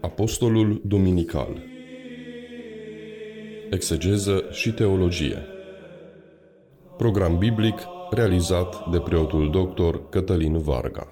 Apostolul Duminical Exegeză și teologie Program biblic realizat de preotul doctor Cătălin Varga.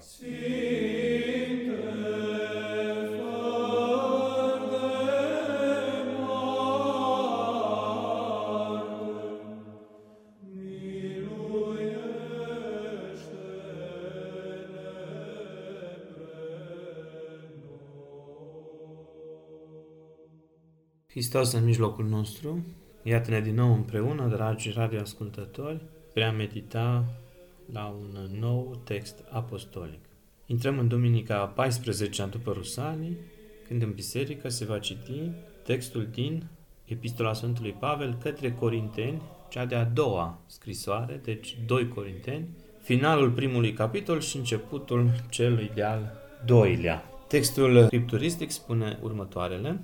Hristos în mijlocul nostru, iată-ne din nou împreună, dragi radioascultători, spre a medita la un nou text apostolic. Intrăm în Duminica 14 după Rusalii, când în biserică se va citi textul din Epistola Sfântului Pavel către Corinteni, cea de-a doua scrisoare, deci 2 Corinteni, finalul primului capitol și începutul celui de-al doilea. Textul scripturistic spune următoarele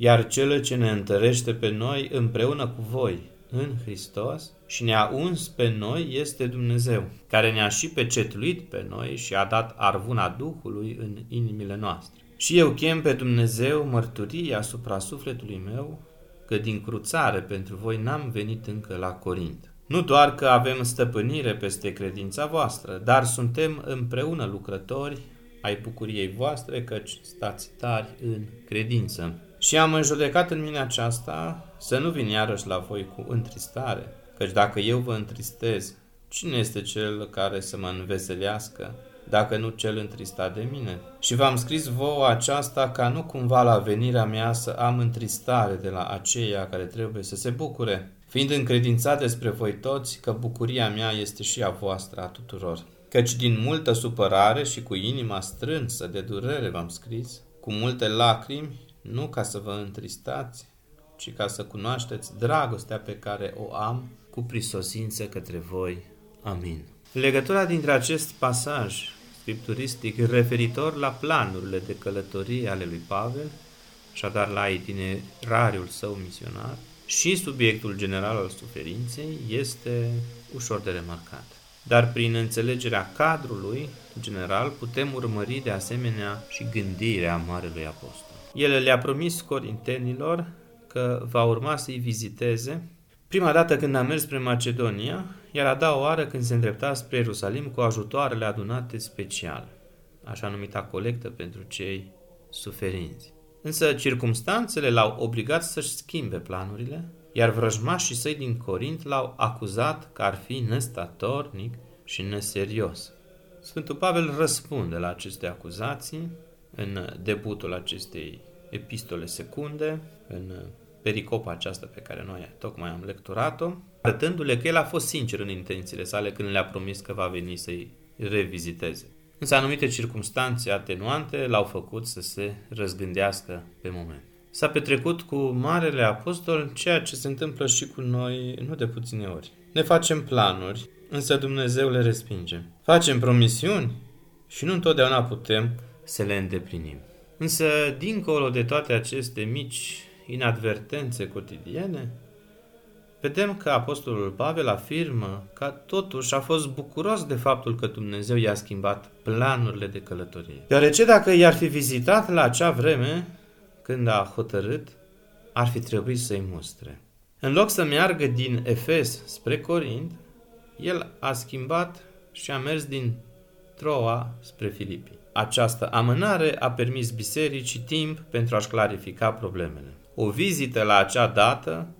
iar cel ce ne întărește pe noi împreună cu voi în Hristos și ne-a uns pe noi este Dumnezeu, care ne-a și pecetluit pe noi și a dat arvuna Duhului în inimile noastre. Și eu chem pe Dumnezeu mărturie asupra sufletului meu că din cruțare pentru voi n-am venit încă la Corint. Nu doar că avem stăpânire peste credința voastră, dar suntem împreună lucrători ai bucuriei voastre, căci stați tari în credință. Și am înjudecat în mine aceasta să nu vin iarăși la voi cu întristare, căci dacă eu vă întristez, cine este cel care să mă înveselească, dacă nu cel întristat de mine? Și v-am scris vouă aceasta ca nu cumva la venirea mea să am întristare de la aceia care trebuie să se bucure, fiind încredințat despre voi toți că bucuria mea este și a voastră a tuturor. Căci din multă supărare și cu inima strânsă de durere v-am scris, cu multe lacrimi nu ca să vă întristați, ci ca să cunoașteți dragostea pe care o am cu prisosință către voi. Amin. Legătura dintre acest pasaj scripturistic referitor la planurile de călătorie ale lui Pavel, așadar la itinerariul său misionar, și subiectul general al suferinței este ușor de remarcat. Dar prin înțelegerea cadrului general putem urmări de asemenea și gândirea Marelui Apostol. El le-a promis corintenilor că va urma să-i viziteze prima dată când a mers spre Macedonia, iar a doua oară când se îndrepta spre Ierusalim cu ajutoarele adunate special, așa numita colectă pentru cei suferinți. Însă circumstanțele l-au obligat să-și schimbe planurile, iar vrăjmașii săi din Corint l-au acuzat că ar fi nestatornic și neserios. Sfântul Pavel răspunde la aceste acuzații în debutul acestei epistole secunde, în pericopa aceasta pe care noi tocmai am lecturat-o, arătându-le că el a fost sincer în intențiile sale când le-a promis că va veni să-i reviziteze. Însă anumite circumstanțe atenuante l-au făcut să se răzgândească pe moment. S-a petrecut cu Marele Apostol ceea ce se întâmplă și cu noi nu de puține ori. Ne facem planuri, însă Dumnezeu le respinge. Facem promisiuni și nu întotdeauna putem să le îndeplinim. Însă, dincolo de toate aceste mici inadvertențe cotidiene, vedem că Apostolul Pavel afirmă că totuși a fost bucuros de faptul că Dumnezeu i-a schimbat planurile de călătorie. Deoarece dacă i-ar fi vizitat la acea vreme, când a hotărât, ar fi trebuit să-i mustre. În loc să meargă din Efes spre Corint, el a schimbat și a mers din Troa spre Filipi. Această amânare a permis bisericii timp pentru a-și clarifica problemele. O vizită la acea dată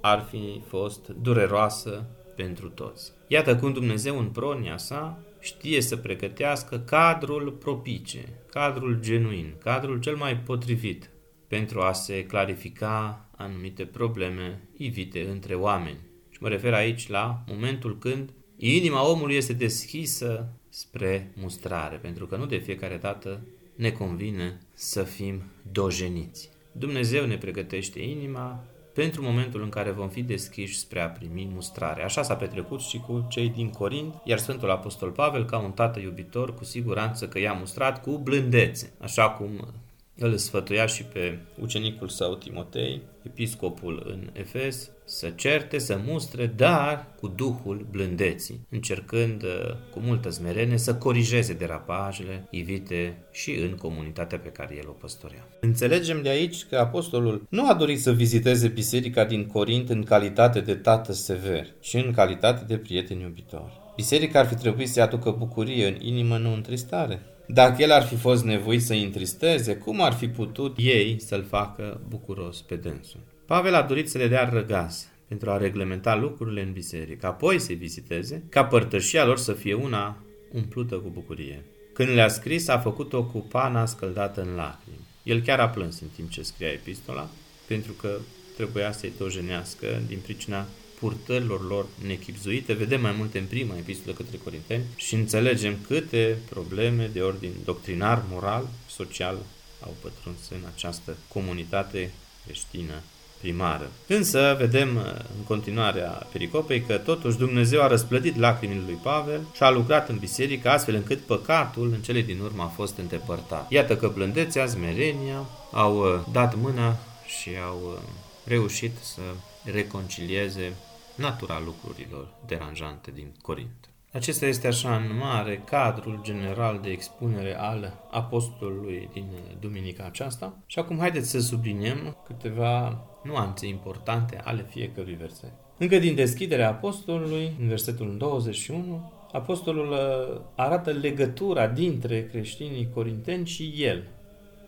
ar fi fost dureroasă pentru toți. Iată cum Dumnezeu în pronia sa știe să pregătească cadrul propice, cadrul genuin, cadrul cel mai potrivit pentru a se clarifica anumite probleme ivite între oameni. Și mă refer aici la momentul când inima omului este deschisă spre mustrare, pentru că nu de fiecare dată ne convine să fim dojeniți. Dumnezeu ne pregătește inima pentru momentul în care vom fi deschiși spre a primi mustrare. Așa s-a petrecut și cu cei din Corint, iar Sfântul Apostol Pavel, ca un tată iubitor, cu siguranță că i-a mustrat cu blândețe, așa cum îl sfătuia și pe ucenicul său Timotei, episcopul în Efes, să certe, să mustre, dar cu duhul blândeții, încercând uh, cu multă smerenie să corijeze derapajele ivite și în comunitatea pe care el o păstorea. Înțelegem de aici că apostolul nu a dorit să viziteze biserica din Corint în calitate de tată sever, ci în calitate de prieten iubitor. Biserica ar fi trebuit să aducă bucurie în inimă, nu întristare. Dacă el ar fi fost nevoit să-i întristeze, cum ar fi putut ei să-l facă bucuros pe dânsul? Pavel a dorit să le dea răgaz pentru a reglementa lucrurile în biserică, apoi să-i viziteze, ca părtășia lor să fie una umplută cu bucurie. Când le-a scris, a făcut-o cu pana scăldată în lacrimi. El chiar a plâns în timp ce scria epistola, pentru că trebuia să-i dojenească din pricina purtărilor lor nechipzuite. Vedem mai multe în prima epistolă către Corinteni și înțelegem câte probleme de ordin doctrinar, moral, social au pătruns în această comunitate creștină primară. Însă vedem uh, în continuarea pericopei că totuși Dumnezeu a răsplătit lacrimile lui Pavel și a lucrat în biserică astfel încât păcatul în cele din urmă a fost îndepărtat. Iată că blândețea, zmerenia au uh, dat mâna și au uh, reușit să reconcilieze natura lucrurilor deranjante din Corint. Acesta este așa în mare cadrul general de expunere al apostolului din duminica aceasta. Și acum haideți să subliniem câteva nuanțe importante ale fiecărui verset. Încă din deschiderea apostolului, în versetul 21, apostolul uh, arată legătura dintre creștinii corinteni și el,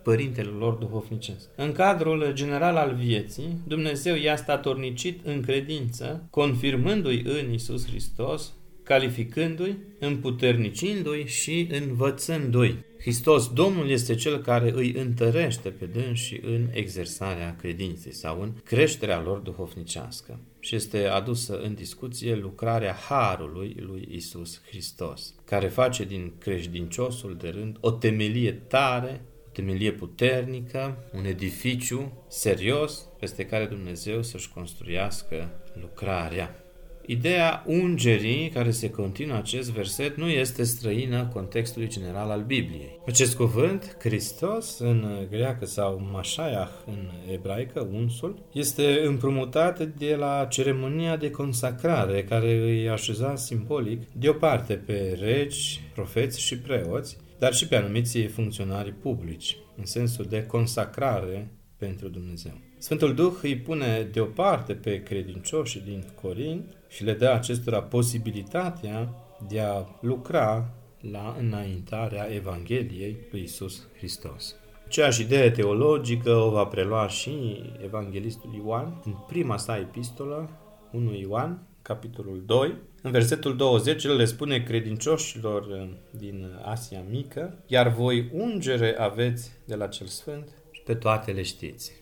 părintele lor duhovnicesc. În cadrul general al vieții, Dumnezeu i-a statornicit în credință, confirmându-i în Isus Hristos, calificându-i, împuternicindu-i și învățându-i. Hristos, Domnul, este Cel care îi întărește pe dânsi în exersarea credinței sau în creșterea lor duhovnicească și este adusă în discuție lucrarea Harului lui Isus Hristos, care face din credinciosul de rând o temelie tare temelie puternică, un edificiu serios peste care Dumnezeu să-și construiască lucrarea. Ideea ungerii care se continuă acest verset nu este străină contextului general al Bibliei. Acest cuvânt, Hristos, în greacă sau Mashiach în ebraică, unsul, este împrumutat de la ceremonia de consacrare care îi așeza simbolic deoparte pe regi, profeți și preoți, dar și pe anumiți funcționari publici, în sensul de consacrare pentru Dumnezeu. Sfântul Duh îi pune deoparte pe credincioșii din Corint și le dă acestora posibilitatea de a lucra la înaintarea Evangheliei lui Isus Hristos. Ceeași idee teologică o va prelua și evanghelistul Ioan în prima sa epistolă, 1 Ioan, capitolul 2. În versetul 20 el le spune credincioșilor eh, din Asia Mică, iar voi ungere aveți de la cel Sfânt și pe toate le știți.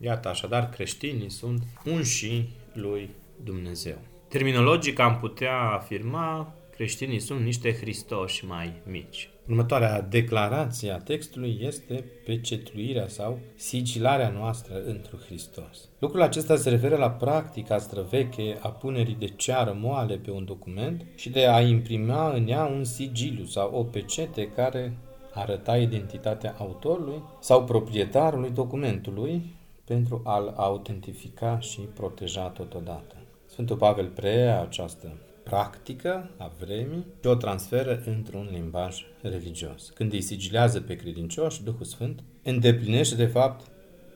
Iată, așadar, creștinii sunt unși lui Dumnezeu. Terminologic am putea afirma creștinii sunt niște Hristoși mai mici. Următoarea declarație a textului este pecetluirea sau sigilarea noastră întru Hristos. Lucrul acesta se referă la practica străveche a punerii de ceară moale pe un document și de a imprima în ea un sigiliu sau o pecete care arăta identitatea autorului sau proprietarului documentului pentru a-l autentifica și proteja totodată. Sfântul Pavel preia această practică a vremii și o transferă într-un limbaj religios. Când îi sigilează pe credincioși, Duhul Sfânt îndeplinește de fapt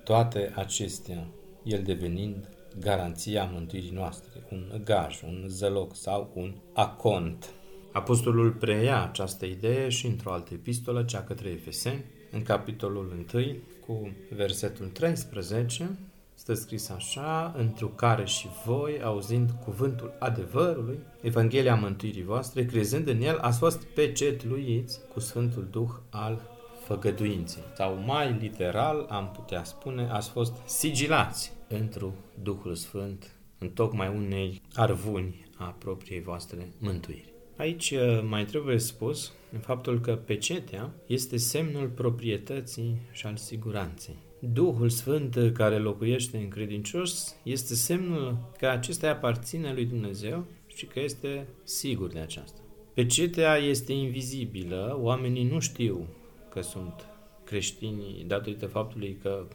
toate acestea, el devenind garanția mântuirii noastre, un gaj, un zăloc sau un acont. Apostolul preia această idee și într-o altă epistolă, cea către Efeseni, în capitolul 1, cu versetul 13, Stă scris așa, într care și voi, auzind cuvântul adevărului, Evanghelia mântuirii voastre, crezând în el, ați fost pecetluiți cu Sfântul Duh al făgăduinței. Sau mai literal am putea spune, ați fost sigilați întru Duhul Sfânt în tocmai unei arvuni a propriei voastre mântuiri. Aici uh, mai trebuie spus în faptul că pecetea este semnul proprietății și al siguranței. Duhul Sfânt care locuiește în credincios este semnul că acesta aparține lui Dumnezeu și că este sigur de aceasta. Pecetea este invizibilă, oamenii nu știu că sunt creștinii datorită faptului că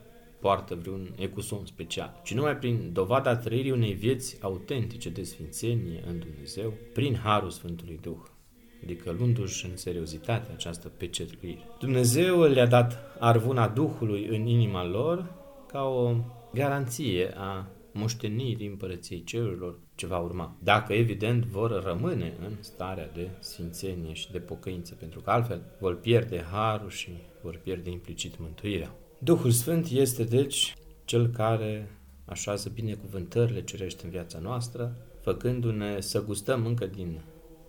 poartă vreun ecuson special, ci numai prin dovada trăirii unei vieți autentice de sfințenie în Dumnezeu, prin Harul Sfântului Duh, adică luându-și în seriozitate această pecetuire. Dumnezeu le-a dat arvuna Duhului în inima lor ca o garanție a moștenirii împărăției cerurilor ce va urma. Dacă, evident, vor rămâne în starea de sfințenie și de pocăință, pentru că altfel vor pierde harul și vor pierde implicit mântuirea. Duhul Sfânt este, deci, cel care așează binecuvântările cerești în viața noastră, făcându-ne să gustăm încă din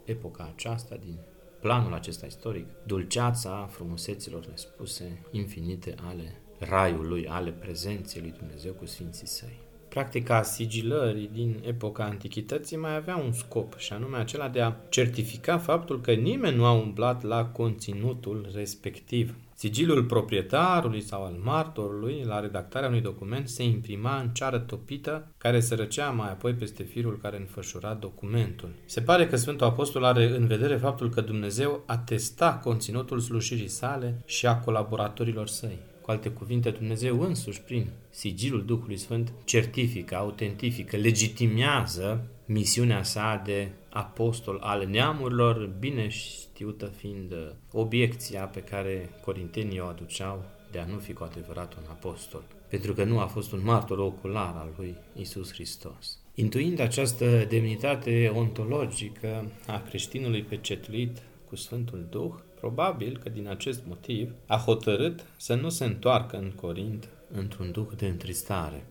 epoca aceasta, din planul acesta istoric, dulceața frumuseților nespuse, infinite ale raiului, ale prezenței lui Dumnezeu cu Sfinții Săi. Practica sigilării din epoca antichității mai avea un scop, și anume acela de a certifica faptul că nimeni nu a umblat la conținutul respectiv. Sigilul proprietarului sau al martorului la redactarea unui document se imprima în ceară topită care se răcea mai apoi peste firul care înfășura documentul. Se pare că Sfântul Apostol are în vedere faptul că Dumnezeu atesta conținutul slujirii sale și a colaboratorilor săi. Cu alte cuvinte, Dumnezeu însuși, prin sigilul Duhului Sfânt, certifică, autentifică, legitimează misiunea sa de apostol al neamurilor, bine știută fiind obiecția pe care corintenii o aduceau de a nu fi cu adevărat un apostol, pentru că nu a fost un martor ocular al lui Isus Hristos. Intuind această demnitate ontologică a creștinului pecetuit cu Sfântul Duh, Probabil că din acest motiv a hotărât să nu se întoarcă în Corint într-un duh de întristare.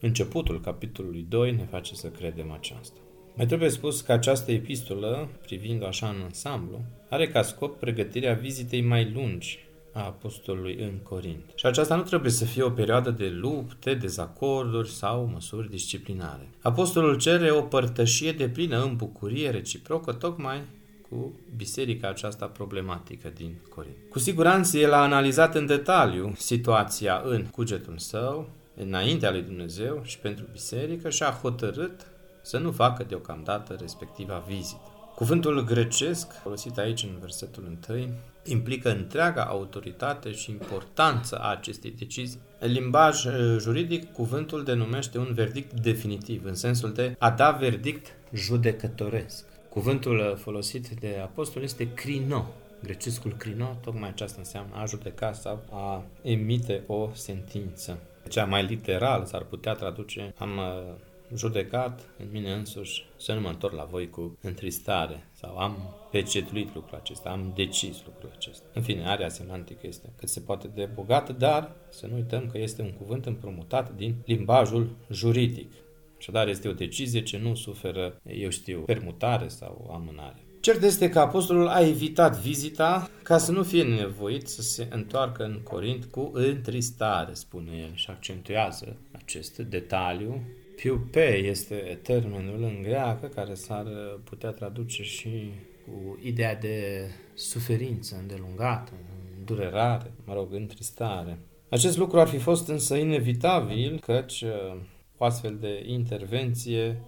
Începutul capitolului 2 ne face să credem aceasta. Mai trebuie spus că această epistolă, privind așa în ansamblu, are ca scop pregătirea vizitei mai lungi a apostolului în Corint. Și aceasta nu trebuie să fie o perioadă de lupte, dezacorduri sau măsuri disciplinare. Apostolul cere o părtășie de plină în bucurie reciprocă, tocmai cu biserica aceasta problematică din Corint. Cu siguranță el a analizat în detaliu situația în cugetul său, înaintea lui Dumnezeu și pentru biserică și a hotărât să nu facă deocamdată respectiva vizită. Cuvântul grecesc, folosit aici în versetul 1, implică întreaga autoritate și importanță a acestei decizii. În limbaj eh, juridic, cuvântul denumește un verdict definitiv, în sensul de a da verdict judecătoresc. Cuvântul uh, folosit de apostol este crino. Grecescul crino, tocmai aceasta înseamnă a judeca sau a emite o sentință. Cea mai literal s-ar putea traduce am uh, judecat în mine însuși să nu mă întorc la voi cu întristare sau am pecetuit lucrul acesta, am decis lucrul acesta. În fine, area semantică este cât se poate de bogată, dar să nu uităm că este un cuvânt împrumutat din limbajul juridic. Așadar, este o decizie ce nu suferă, eu știu, permutare sau amânare. Cert este că apostolul a evitat vizita ca să nu fie nevoit să se întoarcă în Corint cu întristare, spune el și accentuează acest detaliu. Piupe este termenul în greacă care s-ar putea traduce și cu ideea de suferință îndelungată, durerare, mă rog, întristare. Acest lucru ar fi fost însă inevitabil, căci o astfel de intervenție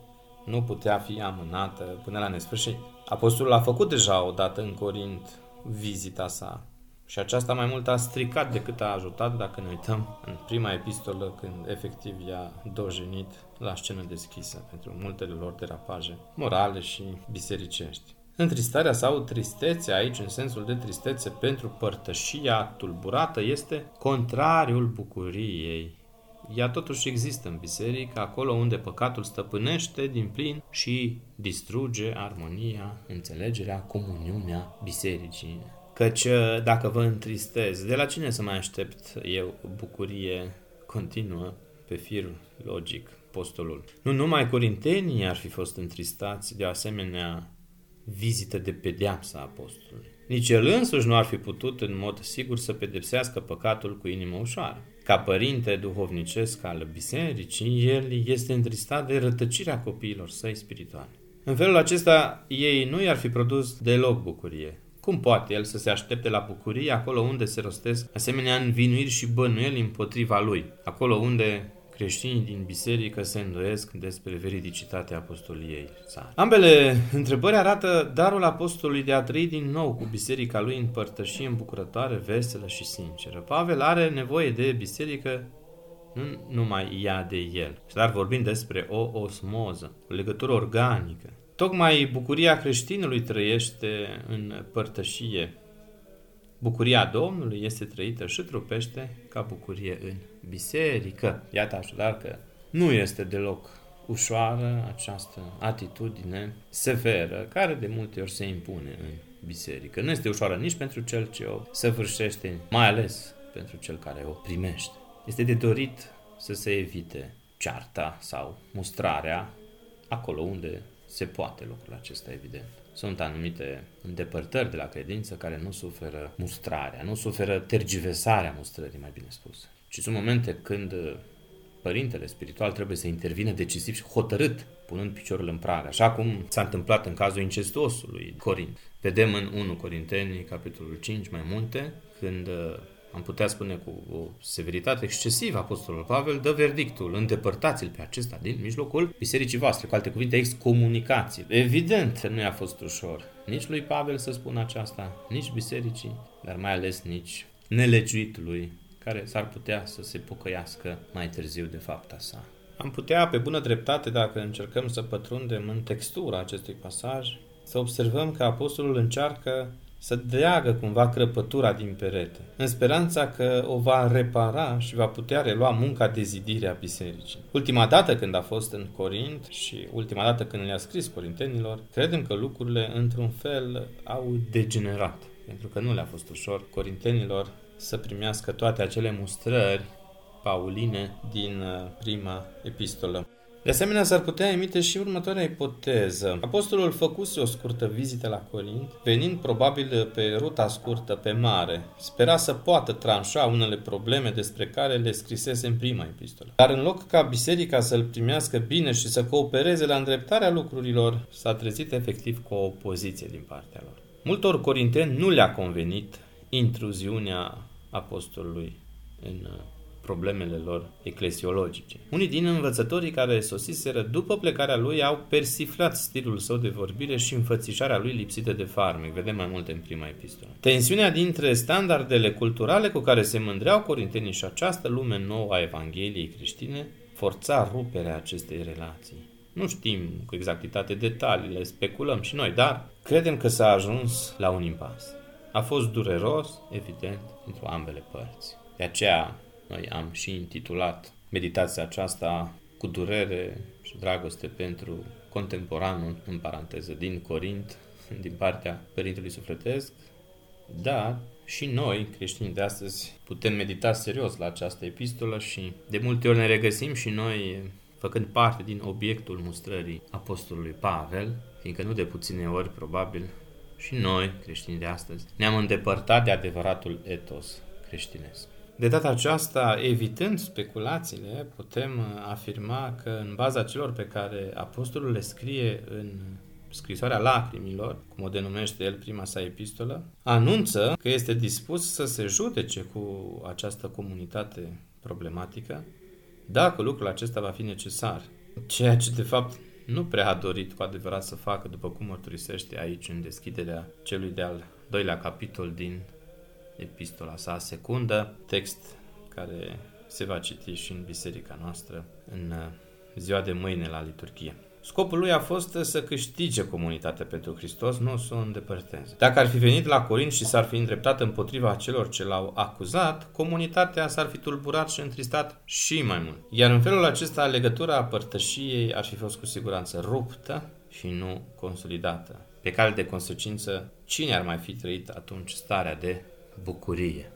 nu putea fi amânată până la nesfârșit. Apostolul a făcut deja odată în Corint vizita sa și aceasta mai mult a stricat decât a ajutat dacă ne uităm în prima epistolă când efectiv i-a dojenit la scenă deschisă pentru multele lor derapaje morale și bisericești. Întristarea sau tristețea aici, în sensul de tristețe pentru părtășia tulburată, este contrariul bucuriei ea totuși există în biserică, acolo unde păcatul stăpânește din plin și distruge armonia, înțelegerea, comuniunea bisericii. Căci dacă vă întristez, de la cine să mai aștept eu bucurie continuă pe fir logic, postolul? Nu numai corintenii ar fi fost întristați de asemenea vizită de pedeapsă a apostolului. Nici el însuși nu ar fi putut în mod sigur să pedepsească păcatul cu inimă ușoară. Ca părinte duhovnicesc al bisericii, el este întristat de rătăcirea copiilor săi spirituali. În felul acesta, ei nu i-ar fi produs deloc bucurie. Cum poate el să se aștepte la bucurie acolo unde se rostesc asemenea învinuiri și bănuieli împotriva lui, acolo unde creștinii din biserică se îndoiesc despre veridicitatea apostoliei sale. Ambele întrebări arată darul apostolului de a trăi din nou cu biserica lui în părtășie îmbucurătoare, veselă și sinceră. Pavel are nevoie de biserică nu numai ea de el, dar vorbim despre o osmoză, o legătură organică. Tocmai bucuria creștinului trăiește în părtășie. Bucuria Domnului este trăită și trupește ca bucurie în biserică. Iată așadar că nu este deloc ușoară această atitudine severă care de multe ori se impune în biserică. Nu este ușoară nici pentru cel ce o săvârșește, mai ales pentru cel care o primește. Este de dorit să se evite cearta sau mustrarea acolo unde se poate lucrul acesta, evident. Sunt anumite îndepărtări de la credință care nu suferă mustrarea, nu suferă tergiversarea mustrării, mai bine spus. Ci sunt momente când părintele spiritual trebuie să intervină decisiv și hotărât, punând piciorul în prag, așa cum s-a întâmplat în cazul incestuosului Corint. Vedem în 1 Corinteni, capitolul 5, mai multe, când am putea spune cu o severitate excesivă, Apostolul Pavel dă verdictul, îndepărtați-l pe acesta din mijlocul bisericii voastre, cu alte cuvinte, excomunicații. Evident, nu i-a fost ușor nici lui Pavel să spună aceasta, nici bisericii, dar mai ales nici nelegiuitului, care s-ar putea să se pocăiască mai târziu de fapta sa. Am putea, pe bună dreptate, dacă încercăm să pătrundem în textura acestui pasaj, să observăm că apostolul încearcă să deagă cumva crăpătura din perete, în speranța că o va repara și va putea relua munca de zidire a bisericii. Ultima dată când a fost în Corint și ultima dată când le-a scris corintenilor, credem că lucrurile într-un fel au degenerat, pentru că nu le-a fost ușor corintenilor să primească toate acele mustrări pauline din uh, prima epistolă. De asemenea, s-ar putea emite și următoarea ipoteză. Apostolul făcuse o scurtă vizită la Corint, venind probabil pe ruta scurtă pe mare. Spera să poată tranșa unele probleme despre care le scrisese în prima epistolă. Dar în loc ca biserica să-l primească bine și să coopereze la îndreptarea lucrurilor, s-a trezit efectiv cu o opoziție din partea lor. Multor corinteni nu le-a convenit intruziunea apostolului în problemele lor eclesiologice. Unii din învățătorii care sosiseră după plecarea lui au persiflat stilul său de vorbire și înfățișarea lui lipsită de farmec. Vedem mai multe în prima epistolă. Tensiunea dintre standardele culturale cu care se mândreau corintenii și această lume nouă a Evangheliei creștine forța ruperea acestei relații. Nu știm cu exactitate detaliile, speculăm și noi, dar credem că s-a ajuns la un impas. A fost dureros, evident, pentru ambele părți. De aceea, noi am și intitulat meditația aceasta cu durere și dragoste pentru contemporanul, în paranteză, din Corint, din partea Părintelui Sufletesc, dar și noi, creștini de astăzi, putem medita serios la această epistolă și de multe ori ne regăsim și noi făcând parte din obiectul mustrării Apostolului Pavel, fiindcă nu de puține ori, probabil, și noi, creștini de astăzi, ne-am îndepărtat de adevăratul etos creștinesc. De data aceasta, evitând speculațiile, putem uh, afirma că în baza celor pe care apostolul le scrie în scrisoarea lacrimilor, cum o denumește el prima sa epistolă, anunță că este dispus să se judece cu această comunitate problematică dacă lucrul acesta va fi necesar. Ceea ce de fapt nu prea a dorit cu adevărat să facă, după cum mărturisește aici în deschiderea celui de-al doilea capitol din epistola sa secundă, text care se va citi și în biserica noastră în uh, ziua de mâine la liturghie. Scopul lui a fost să câștige comunitatea pentru Hristos, nu să o îndepărteze. Dacă ar fi venit la Corint și s-ar fi îndreptat împotriva celor ce l-au acuzat, comunitatea s-ar fi tulburat și întristat și mai mult. Iar în felul acesta legătura părtășiei ar fi fost cu siguranță ruptă și nu consolidată. Pe cale de consecință, cine ar mai fi trăit atunci starea de bucurie.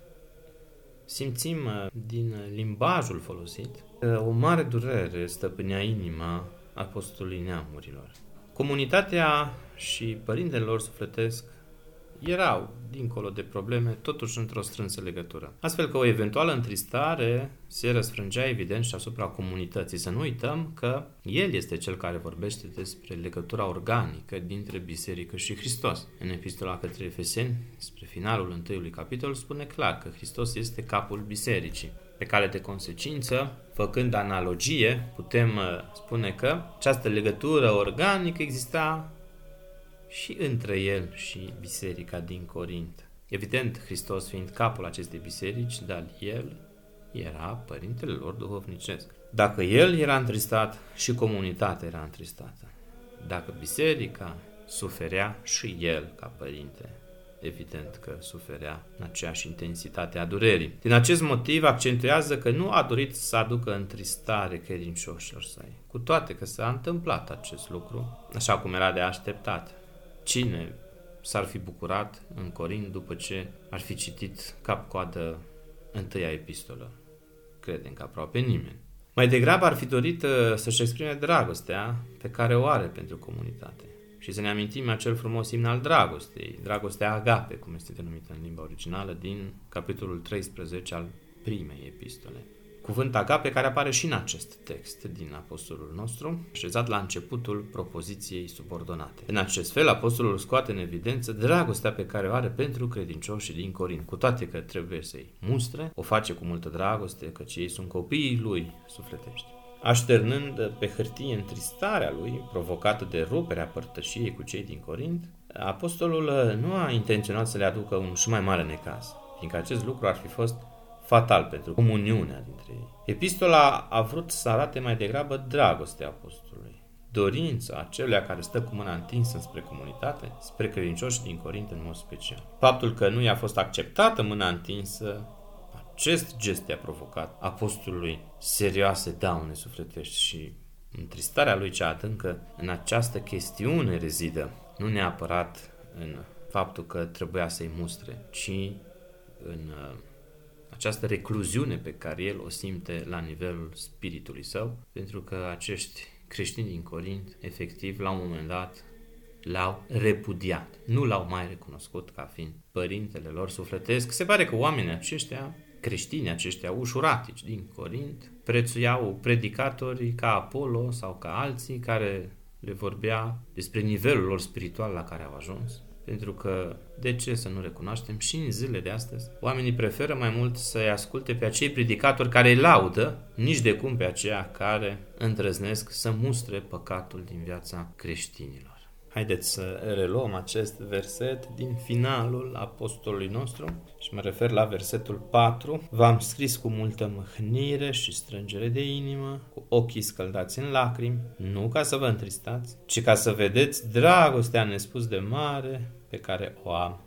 Simțim uh, din limbajul folosit că o mare durere stăpânea inima apostolului neamurilor. Comunitatea și părintele lor sufletesc erau, dincolo de probleme, totuși într-o strânsă legătură. Astfel că o eventuală întristare se răsfrângea evident și asupra comunității. Să nu uităm că el este cel care vorbește despre legătura organică dintre biserică și Hristos. În epistola către Efeseni, spre finalul întâiului capitol, spune clar că Hristos este capul bisericii. Pe cale de consecință, făcând analogie, putem uh, spune că această legătură organică exista și între el și biserica din Corint. Evident, Hristos fiind capul acestei biserici, dar el era părintele lor duhovnicesc. Dacă el era întristat, și comunitatea era întristată. Dacă biserica suferea, și el, ca părinte, evident că suferea în aceeași intensitate a durerii. Din acest motiv accentuează că nu a dorit să aducă întristare credincioșilor săi, cu toate că s-a întâmplat acest lucru, așa cum era de așteptat. Cine s-ar fi bucurat în Corint după ce ar fi citit cap-coadă întâia epistolă? Credem că aproape nimeni. Mai degrabă ar fi dorit uh, să-și exprime dragostea pe care o are pentru comunitate și să ne amintim acel frumos imn al dragostei, dragostea agape, cum este denumită în limba originală, din capitolul 13 al primei epistole. Cuvânt agape care apare și în acest text din apostolul nostru, așezat la începutul propoziției subordonate. În acest fel, apostolul scoate în evidență dragostea pe care o are pentru credincioșii din Corint, cu toate că trebuie să-i mustre, o face cu multă dragoste, căci ei sunt copiii lui sufletești așternând pe hârtie întristarea lui, provocată de ruperea părtășiei cu cei din Corint, apostolul nu a intenționat să le aducă un și mai mare necaz, fiindcă acest lucru ar fi fost fatal pentru comuniunea dintre ei. Epistola a vrut să arate mai degrabă dragostea apostolului, dorința acelea care stă cu mâna întinsă spre comunitate, spre credincioși din Corint în mod special. Faptul că nu i-a fost acceptată mâna întinsă acest gest i-a provocat apostolului serioase daune sufletești și întristarea lui cea adâncă în această chestiune rezidă, nu neapărat în faptul că trebuia să-i mustre, ci în uh, această recluziune pe care el o simte la nivelul spiritului său, pentru că acești creștini din Corint, efectiv, la un moment dat, l-au repudiat. Nu l-au mai recunoscut ca fiind părintele lor sufletesc. Se pare că oamenii aceștia creștini aceștia ușuratici din Corint prețuiau predicatorii ca Apollo sau ca alții care le vorbea despre nivelul lor spiritual la care au ajuns. Pentru că, de ce să nu recunoaștem, și în zilele de astăzi, oamenii preferă mai mult să-i asculte pe acei predicatori care îi laudă, nici de cum pe aceia care îndrăznesc să mustre păcatul din viața creștinilor. Haideți să reluăm acest verset din finalul apostolului nostru și mă refer la versetul 4. V-am scris cu multă mâhnire și strângere de inimă, cu ochii scăldați în lacrimi, nu ca să vă întristați, ci ca să vedeți dragostea nespus de mare pe care o am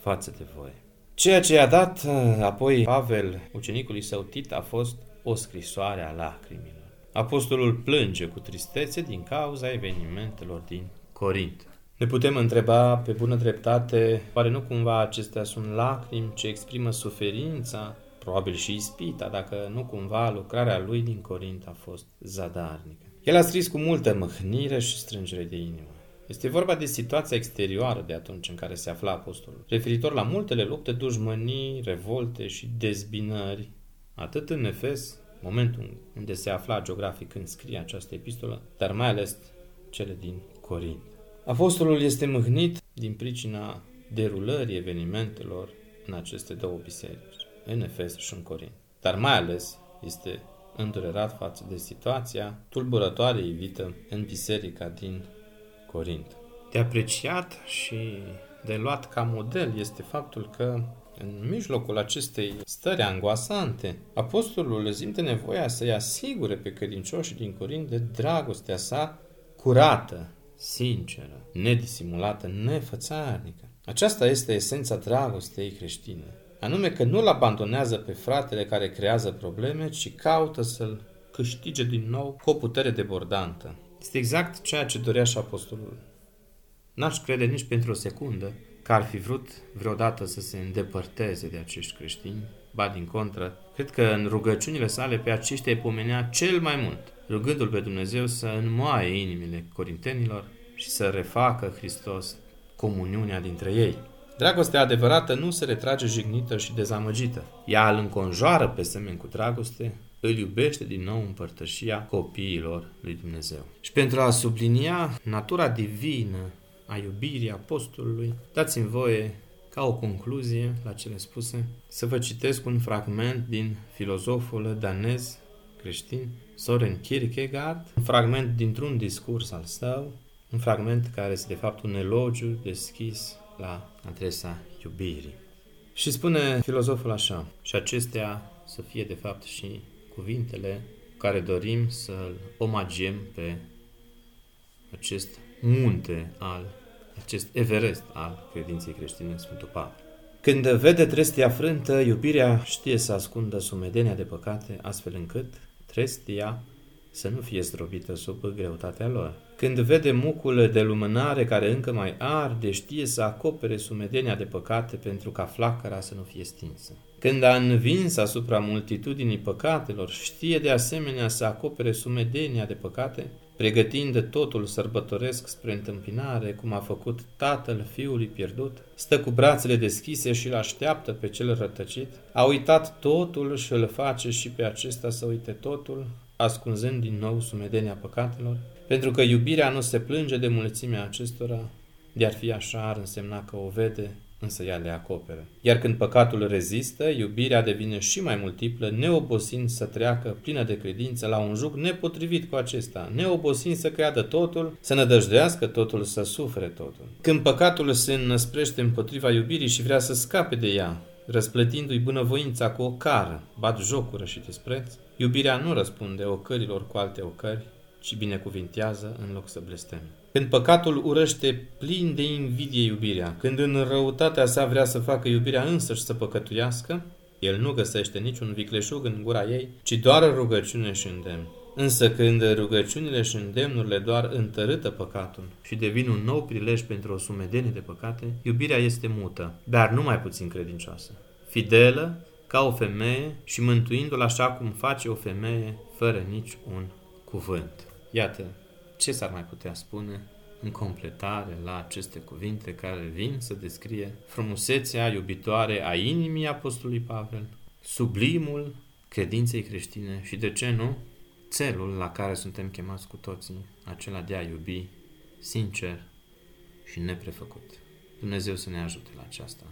față de voi. Ceea ce i-a dat uh, apoi Pavel ucenicului său Tit a fost o scrisoare a lacrimilor. Apostolul plânge cu tristețe din cauza evenimentelor din Corint. Ne putem întreba pe bună dreptate, oare nu cumva acestea sunt lacrimi ce exprimă suferința, probabil și ispita, dacă nu cumva lucrarea lui din Corint a fost zadarnică. El a scris cu multă mâhnire și strângere de inimă. Este vorba de situația exterioară de atunci în care se afla apostolul, referitor la multele lupte, dușmănii, revolte și dezbinări, atât în Efes, momentul unde se afla geografic când scrie această epistolă, dar mai ales cele din Corint. Apostolul este mâhnit din pricina derulării evenimentelor în aceste două biserici, în Efes și în Corint. Dar mai ales este îndurerat față de situația tulburătoare evită în biserica din Corint. De apreciat și de luat ca model este faptul că în mijlocul acestei stări angoasante, apostolul simte nevoia să-i asigure pe credincioșii din Corint de dragostea sa curată, sinceră, nedisimulată, nefățarnică. Aceasta este esența dragostei creștine. Anume că nu-l abandonează pe fratele care creează probleme, ci caută să-l câștige din nou cu o putere debordantă. Este exact ceea ce dorea și apostolul. N-aș crede nici pentru o secundă că ar fi vrut vreodată să se îndepărteze de acești creștini, ba din contră, cred că în rugăciunile sale pe aceștia îi pomenea cel mai mult rugându-L pe Dumnezeu să înmoaie inimile corintenilor și să refacă Hristos comuniunea dintre ei. Dragostea adevărată nu se retrage jignită și dezamăgită. Ea îl înconjoară pe semen cu dragoste, îl iubește din nou în părtășia copiilor lui Dumnezeu. Și pentru a sublinia natura divină a iubirii apostolului, dați-mi voie ca o concluzie la cele spuse, să vă citesc un fragment din filozoful danez creștin Soren Kierkegaard, un fragment dintr-un discurs al său, un fragment care este de fapt un elogiu deschis la adresa iubirii. Și spune filozoful așa, și acestea să fie de fapt și cuvintele care dorim să-l omagiem pe acest munte al, acest Everest al credinței creștine, Sfântul Pavel. Când vede trestia frântă, iubirea știe să ascundă sumedenia de păcate, astfel încât trestia să nu fie zdrobită sub greutatea lor. Când vede mucul de lumânare care încă mai arde, știe să acopere sumedenia de păcate pentru ca flacăra să nu fie stinsă. Când a învins asupra multitudinii păcatelor, știe de asemenea să acopere sumedenia de păcate, pregătind totul sărbătoresc spre întâmpinare, cum a făcut tatăl fiului pierdut, stă cu brațele deschise și îl așteaptă pe cel rătăcit, a uitat totul și îl face și pe acesta să uite totul, ascunzând din nou sumedenia păcatelor, pentru că iubirea nu se plânge de mulțimea acestora, de ar fi așa ar însemna că o vede, însă ea le acoperă. Iar când păcatul rezistă, iubirea devine și mai multiplă, neobosind să treacă plină de credință la un juc nepotrivit cu acesta, neobosind să creadă totul, să nădăjdească totul, să sufere totul. Când păcatul se înăsprește împotriva iubirii și vrea să scape de ea, răsplătindu-i bunăvoința cu o cară, bat jocură și dispreț, iubirea nu răspunde ocărilor cu alte ocări, ci binecuvintează în loc să blesteme. Când păcatul urăște plin de invidie iubirea, când în răutatea sa vrea să facă iubirea însăși să păcătuiască, el nu găsește niciun vicleșug în gura ei, ci doar rugăciune și îndemn. Însă când rugăciunile și îndemnurile doar întărâtă păcatul și devin un nou prilej pentru o sumedenie de păcate, iubirea este mută, dar nu mai puțin credincioasă. Fidelă, ca o femeie și mântuindu-l așa cum face o femeie fără nici un cuvânt. Iată ce s-ar mai putea spune în completare la aceste cuvinte care vin să descrie frumusețea iubitoare a inimii Apostolului Pavel, sublimul credinței creștine și, de ce nu, țelul la care suntem chemați cu toții, acela de a iubi sincer și neprefăcut. Dumnezeu să ne ajute la aceasta.